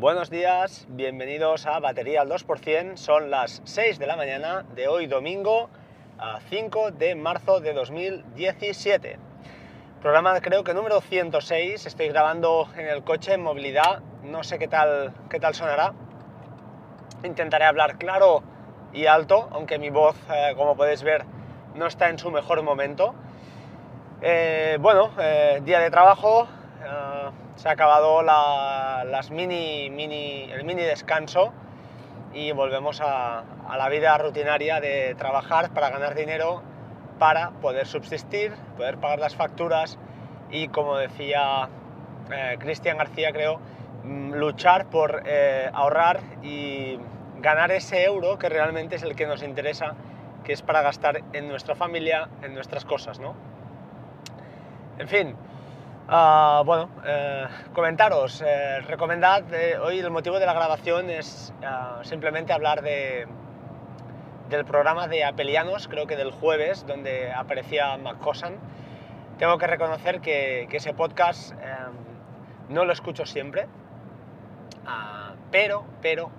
Buenos días, bienvenidos a Batería al 2%. Son las 6 de la mañana de hoy domingo, a 5 de marzo de 2017. Programa creo que número 106, estoy grabando en el coche en movilidad, no sé qué tal, qué tal sonará. Intentaré hablar claro y alto, aunque mi voz, eh, como podéis ver, no está en su mejor momento. Eh, bueno, eh, día de trabajo, se ha acabado las mini, mini, el mini descanso y volvemos a, la vida rutinaria de trabajar para ganar dinero, para poder subsistir, poder pagar las facturas y, como decía Cristian García, creo, mm, luchar por ahorrar y ganar ese euro que realmente es el que nos interesa, que es para gastar en nuestra familia, en nuestras cosas, ¿no? En fin, ah, bueno, eh, comentaros, eh, recomendad, eh, hoy el motivo de la grabación es ah, simplemente hablar de, del programa de Apelianos, creo que del jueves, donde aparecía McCossan. Tengo que reconocer que, ese podcast no lo escucho siempre, ah, pero, pero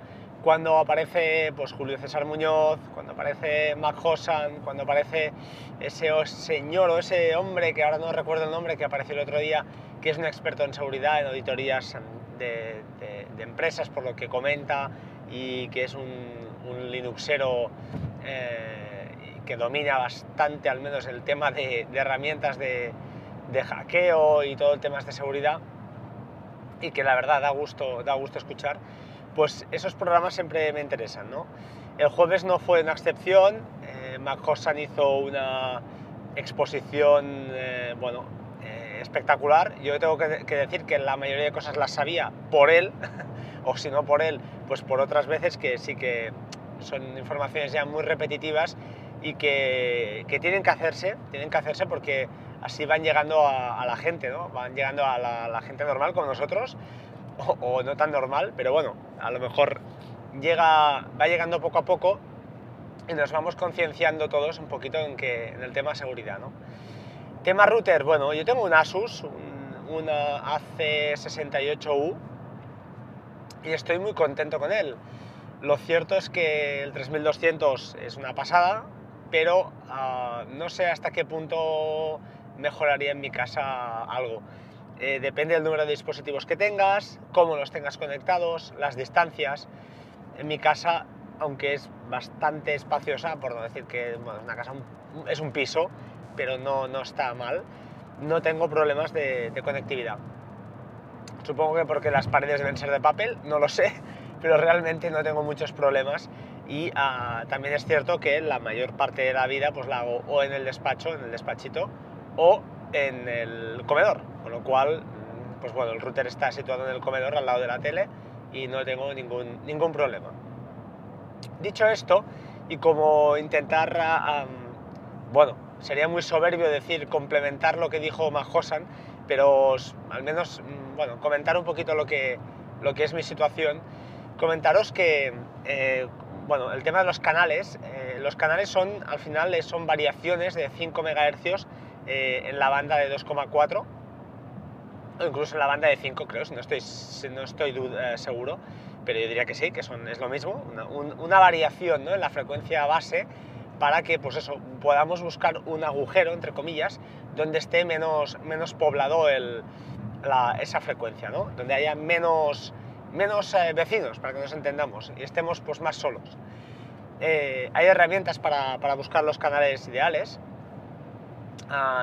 cuando aparece pues, Julio César Muñoz, cuando aparece Mac Hossan, cuando aparece ese señor o ese hombre, que ahora no recuerdo el nombre, que apareció el otro día, que es un experto en seguridad, en auditorías de, empresas, por lo que comenta, y que es un, Linuxero eh, que domina bastante al menos el tema de, herramientas de, hackeo y todo el tema de seguridad, y que la verdad da gusto, da gusto escuchar pues esos programas siempre me interesan, ¿no? El jueves no fue una excepción, eh, hizo una exposición, eh, bueno, eh, espectacular. Yo tengo que, decir que la mayoría de cosas las sabía por él, o si no por él, pues por otras veces que sí que son informaciones ya muy repetitivas y que, tienen que hacerse, tienen que hacerse porque así van llegando a, la gente, ¿no? Van llegando a la gente normal como nosotros o, no tan normal, pero bueno, a lo mejor llega, va llegando poco a poco y nos vamos concienciando todos un poquito en, que, en el tema seguridad. ¿no? Tema router, bueno, yo tengo un Asus, una AC68U, y estoy muy contento con él. Lo cierto es que el 3200 es una pasada, pero ah, no sé hasta qué punto mejoraría en mi casa algo. Eh, depende del número de dispositivos que tengas, cómo los tengas conectados, las distancias. En mi casa, aunque es bastante espaciosa, por no decir que bueno, una casa es un piso, pero no, no está mal, no tengo problemas de, conectividad. Supongo que porque las paredes deben ser de papel, no lo sé, pero realmente no tengo muchos problemas y ah, también es cierto que la mayor parte de la vida pues la hago o en el despacho, en el despachito, o en el comedor, con lo cual, pues bueno, el router está situado en el comedor al lado de la tele y no tengo ningún, ningún problema. Dicho esto, y como intentar, bueno, sería muy soberbio decir complementar lo que dijo Majosan, pero al menos, mm, bueno, comentar un poquito lo que, lo que es mi situación, comentaros que, eh, bueno, el tema de los canales, eh, los canales son, al final, son variaciones de 5 MHz eh, en la banda de 2,4 o incluso la banda de 5 creo, no estoy, no estoy eh, seguro, pero yo diría que sí, que son, es lo mismo, una, variación ¿no? en la frecuencia base para que pues eso, podamos buscar un agujero, entre comillas, donde esté menos, menos poblado el, esa frecuencia, ¿no? donde haya menos, menos eh, vecinos, para que nos entendamos, y estemos pues, más solos. hay herramientas para, para buscar los canales ideales,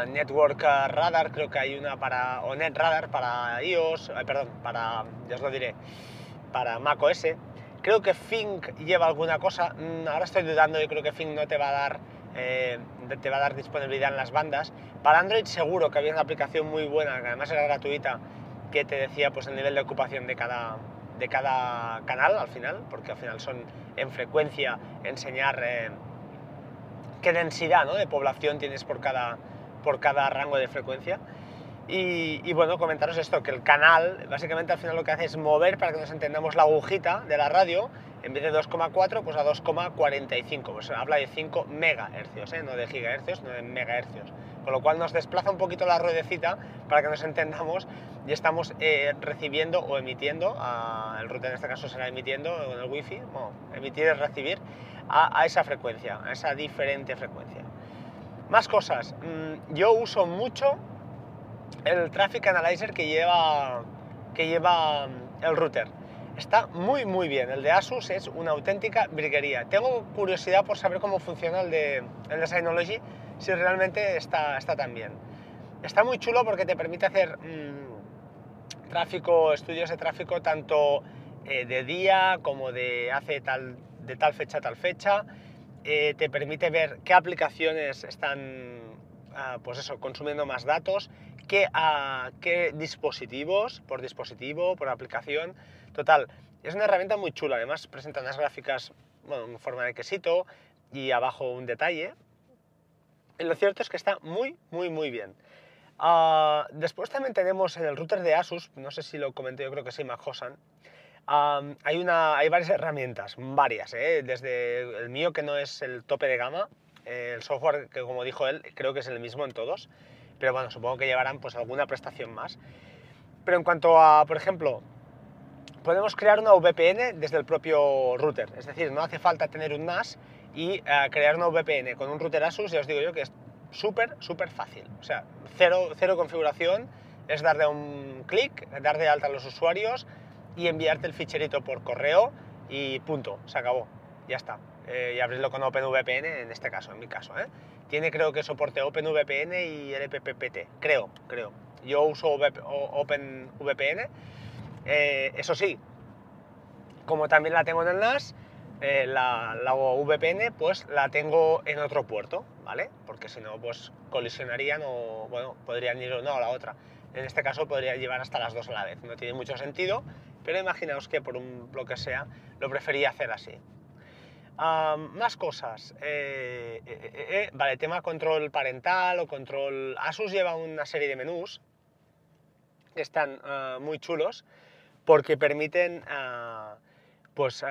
Network Radar, creo que hay una para, o Net Radar para iOS, eh, perdón, para, ya os lo diré, para Mac OS. Creo que Fink lleva alguna cosa, mm, ahora estoy dudando, yo creo que Fink no te va a dar, eh, te va a dar disponibilidad en las bandas. Para Android seguro que había una aplicación muy buena, que además era gratuita, que te decía pues el nivel de ocupación de cada, de cada canal al final, porque al final son en frecuencia enseñar eh, qué densidad ¿no? de población tienes por cada, por cada rango de frecuencia. Y, bueno, comentaros esto, que el canal básicamente al final lo que hace es mover para que nos entendamos la agujita de la radio en vez de 2,4 pues a 2,45, pues habla de 5 megahercios, ¿eh? no de gigahercios, no de megahercios, con lo cual nos desplaza un poquito la ruedecita para que nos entendamos y estamos eh, recibiendo o emitiendo, el router en este caso será emitiendo con el wifi, bueno, emitir es recibir a, esa frecuencia, a esa diferente frecuencia. Más cosas, mm, yo uso mucho el Traffic Analyzer que lleva, que lleva mm, el router Está muy muy bien, el de Asus es una auténtica briguería. Tengo curiosidad por saber cómo funciona el de, el de Synology, si realmente está, está tan bien. Está muy chulo porque te permite hacer mm, tráfico, estudios de tráfico tanto eh, de día como de hace tal, de tal fecha a tal fecha. Eh, te permite ver qué aplicaciones están ah, pues eso, consumiendo más datos, qué, a, qué dispositivos, por dispositivo, por aplicación. Total, es una herramienta muy chula, además presenta unas gráficas bueno, en forma de quesito y abajo un detalle. Y lo cierto es que está muy, muy, muy bien. Ah, después también tenemos en el router de Asus, no sé si lo comenté, yo creo que sí, Mahosan, uh, hay, una, hay varias herramientas, varias, ¿eh? desde el mío que no es el tope de gama, el software que como dijo él, creo que es el mismo en todos, pero bueno, supongo que llevarán pues alguna prestación más. Pero en cuanto a, por ejemplo, podemos crear una VPN desde el propio router. Es decir, no hace falta tener un NAS y eh, crear una VPN con un router Asus, ya os digo yo que es súper, súper fácil. O sea, cero, cero configuración, es darle un clic, dar de alta a los usuarios y enviarte el ficherito por correo y punto, se acabó, ya está. Eh, y abrirlo con OpenVPN en este caso, en mi caso. ¿eh? Tiene creo que soporte OpenVPN y LPPT, creo, creo. Yo uso OpenVPN eh, eso sí, como también la tengo en el NAS, eh, la, VPN pues la tengo en otro puerto, ¿vale? Porque si no, pues colisionarían o, bueno, podrían ir una o la otra. En este caso podría llevar hasta las dos a la vez. No tiene mucho sentido, pero imaginaos que por un, lo que sea, lo prefería hacer así. más cosas. Eh, vale, tema control parental o control... Asus lleva una serie de menús que están muy chulos porque permiten pues,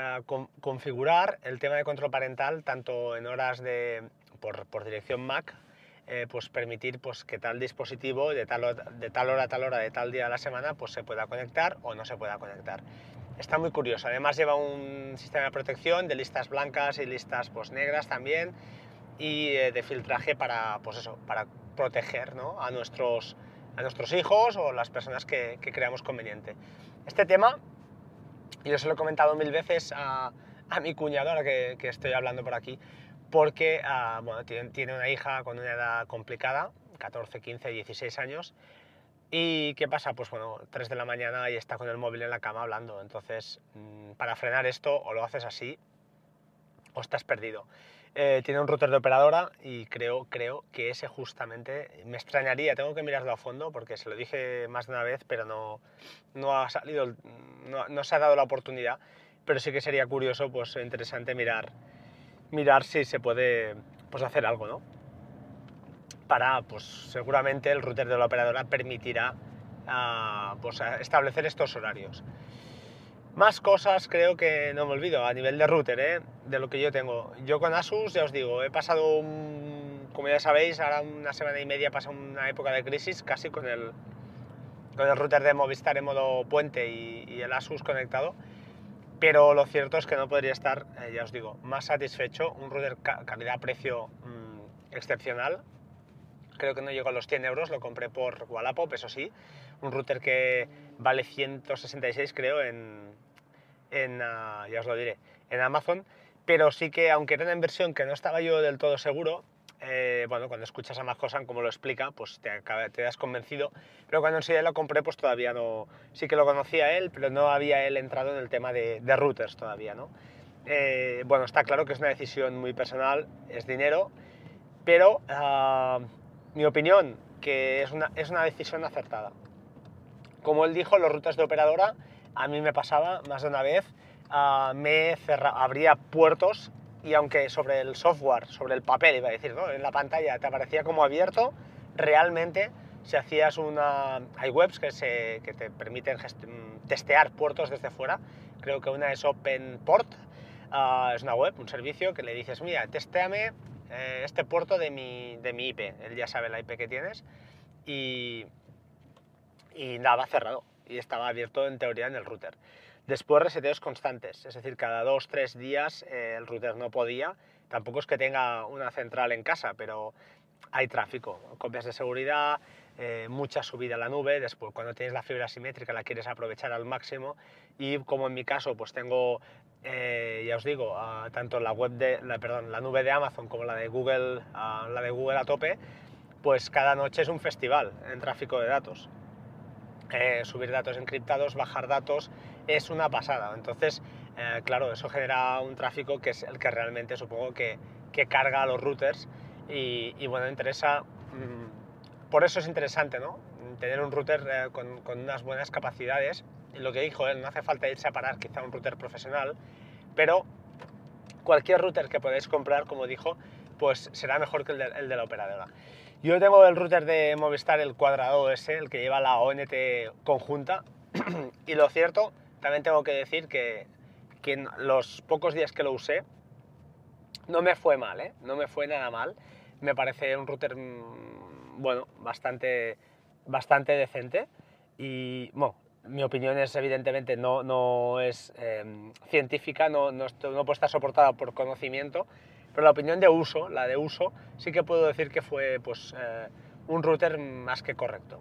configurar el tema de control parental tanto en horas de, por, dirección MAC, eh, pues permitir pues, que tal dispositivo de tal, de tal hora a tal hora de tal día de la semana pues, se pueda conectar o no se pueda conectar. Está muy curioso. Además lleva un sistema de protección de listas blancas y listas pues, negras también y eh, de filtraje para, pues eso, para proteger a, nuestros, a nuestros hijos o las personas que, que creamos conveniente. Este tema, yo se lo he comentado mil veces a, mi cuñado, ahora que, estoy hablando por aquí, porque ah, bueno, tiene, una hija con una edad complicada, 14, 15, 16 años, ¿Y qué pasa? Pues bueno, 3 de la mañana y está con el móvil en la cama hablando. Entonces, mm, para frenar esto, o lo haces así, o estás perdido. Eh, tiene un router de operadora y creo, creo que ese justamente me extrañaría, tengo que mirarlo a fondo porque se lo dije más de una vez, pero no, no ha salido, no, no, se ha dado la oportunidad, pero sí que sería curioso, pues interesante mirar, mirar si se puede pues, hacer algo, ¿no? Para, pues seguramente el router de la operadora permitirá ah, pues, establecer estos horarios. Más cosas creo que no me olvido a nivel de router, ¿eh? de lo que yo tengo. Yo con Asus, ya os digo, he pasado, como ya sabéis, ahora una semana y media pasa una época de crisis casi con el, con el router de Movistar en modo puente y, el Asus conectado. Pero lo cierto es que no podría estar, eh, ya os digo, más satisfecho. Un router calidad-precio mm, excepcional. Creo que no llegó a los 100 euros, lo compré por Wallapop, eso sí. Un router que vale 166 creo en, en, ah, ya os lo diré, en Amazon, pero sí que, aunque era una inversión que no estaba yo del todo seguro, eh, bueno, cuando escuchas a Majosan como lo explica, pues te, te das convencido, pero cuando en sí lo compré, pues todavía no, sí que lo conocía él, pero no había él entrado en el tema de, routers todavía, ¿no? Eh, bueno, está claro que es una decisión muy personal, es dinero, pero ah, mi opinión, que es una, es una decisión acertada. Como él dijo, los routers de operadora a mí me pasaba más de una vez, uh, me abría puertos y aunque sobre el software, sobre el papel, iba a decir, ¿no? en la pantalla te aparecía como abierto, realmente si hacías una... Hay webs que, se, que te permiten testear puertos desde fuera, creo que una es OpenPort, ah, es una web, un servicio que le dices, mira, testéame eh, este puerto de mi, de mi IP, él ya sabe la IP que tienes, y, y nada, cerrado, y estaba abierto en teoría en el router. Después reseteos constantes, es decir, cada dos, tres días eh, el router no podía, tampoco es que tenga una central en casa, pero hay tráfico, copias de seguridad, eh, mucha subida a la nube, después cuando tienes la fibra simétrica la quieres aprovechar al máximo. Y como en mi caso pues tengo, eh, ya os digo, tanto la web de, la, perdón, la nube de Amazon como la de Google, la de Google a tope, pues cada noche es un festival en tráfico de datos. Eh, subir datos encriptados, bajar datos, es una pasada. Entonces, claro, eso genera un tráfico que es el que realmente supongo que, que carga a los routers y, y bueno, interesa... Mm, por eso es interesante, ¿no? Tener un router eh, con, unas buenas capacidades. Lo que dijo él, no hace falta irse a parar quizá un router profesional, pero cualquier router que podáis comprar, como dijo, pues será mejor que el de, la operadora. Yo tengo el router de Movistar, el cuadrado S, el que lleva la ONT conjunta, y lo cierto, también tengo que decir que, que en los pocos días que lo usé, no me fue mal, ¿eh? no me fue nada mal. Me parece un router mm, bueno, bastante, bastante decente. Y, bueno, mi opinión es evidentemente no, no es em, científica, no, no, no, puede estar soportada por conocimiento, pero la opinión de uso, la de uso, sí que puedo decir que fue pues, eh, un router más que correcto.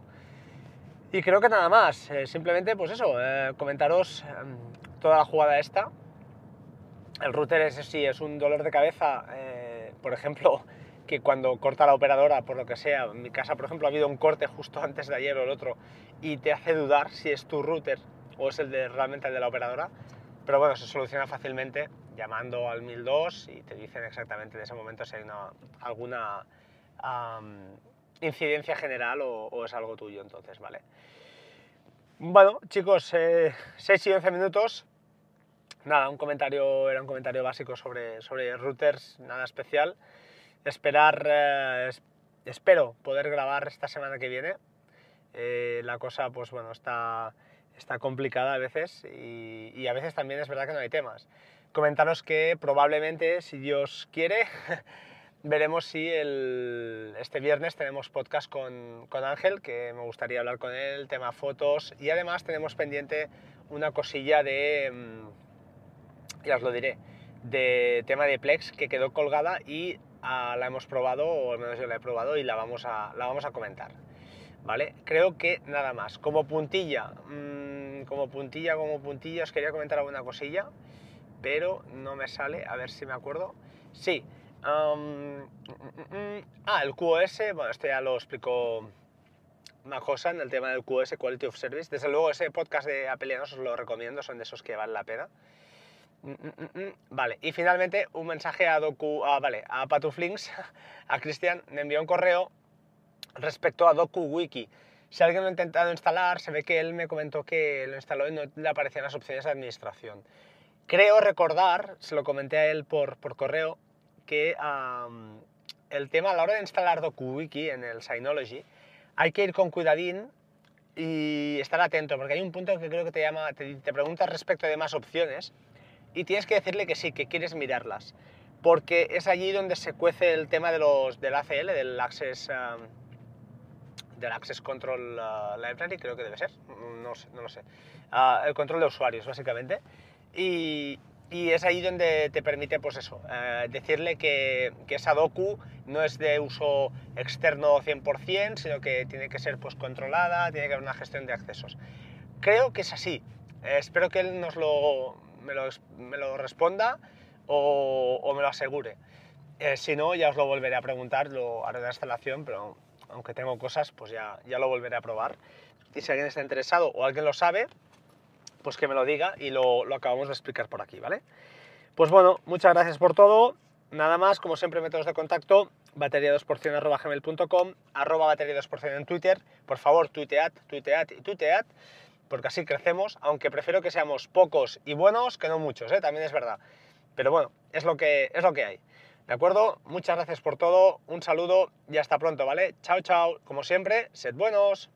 Y creo que nada más, eh, simplemente pues eso, eh, comentaros em, toda la jugada esta. El router ese sí es un dolor de cabeza, por ejemplo, que cuando corta la operadora, por lo que sea, en mi casa, por ejemplo, ha habido un corte justo antes de ayer o el otro, y te hace dudar si es tu router o es el de realmente el de la operadora. Pero bueno, se soluciona fácilmente llamando al 1002 y te dicen exactamente en ese momento si hay alguna incidencia general o, es algo tuyo, entonces, ¿vale? Bueno, chicos, 6 eh, y 11 minutos. Nada, un comentario, era un comentario básico sobre, sobre routers, nada especial esperar, eh, espero poder grabar esta semana que viene. Eh, la cosa, pues bueno, está, está complicada a veces y, a veces también es verdad que no hay temas. Comentaros que probablemente, si Dios quiere, veremos si este viernes tenemos podcast con, con, Ángel, que me gustaría hablar con él, tema fotos, y además tenemos pendiente una cosilla de, mm, ya os lo diré, de tema de Plex que quedó colgada y la hemos probado, o al menos yo la he probado y la vamos a, la vamos a comentar. ¿Vale? Creo que nada más. Como puntilla, mmm, como puntilla, como puntilla, os quería comentar alguna cosilla, pero no me sale, a ver si me acuerdo. Sí. Um, ah, el QoS, bueno, esto ya lo explicó Majosa en el tema del QoS, Quality of Service. Desde luego ese podcast de Apelianos os lo recomiendo, son de esos que valen la pena. Mm, mm, mm, vale, y finalmente un mensaje a Doku, vale, a Patuflinks, a Cristian, me envió un correo respecto a DokuWiki. Si alguien lo ha intentado instalar, se ve que él me comentó que lo instaló y no le aparecían las opciones de administración. Creo recordar, se lo comenté a él por, por correo, que el tema a la hora de instalar DokuWiki en el Synology, hay que ir con cuidadín y estar atento, porque hay un punto que creo que te, llama, te, te pregunta respecto de más opciones y tienes que decirle que sí, que quieres mirarlas, porque es allí donde se cuece el tema de los, del ACL, del Access, um, del Access Control uh, Library, creo que debe ser, no, no lo sé, uh, el control de usuarios básicamente, y, y, es ahí donde te permite, pues eso, uh, decirle que, que, esa docu no es de uso externo 100%, sino que tiene que ser pues controlada, tiene que haber una gestión de accesos. Creo que es así. espero que él nos lo, me lo, me lo responda o, o, me lo asegure. Eh, si no, ya os lo volveré a preguntar, lo haré la instalación, pero aunque tengo cosas, pues ya, ya lo volveré a probar. Y si alguien está interesado o alguien lo sabe, pues que me lo diga y lo, lo acabamos de explicar por aquí, ¿vale? Pues bueno, muchas gracias por todo. Nada más, como siempre, métodos de contacto, batería2% gmail.com, arroba batería 2% en Twitter. Por favor, tuitead, tuitead y tuitead porque así crecemos, aunque prefiero que seamos pocos y buenos que no muchos, ¿eh? también es verdad. Pero bueno, es lo, que, es lo que hay. ¿De acuerdo? Muchas gracias por todo, un saludo y hasta pronto, ¿vale? Chao, chao. Como siempre, sed buenos.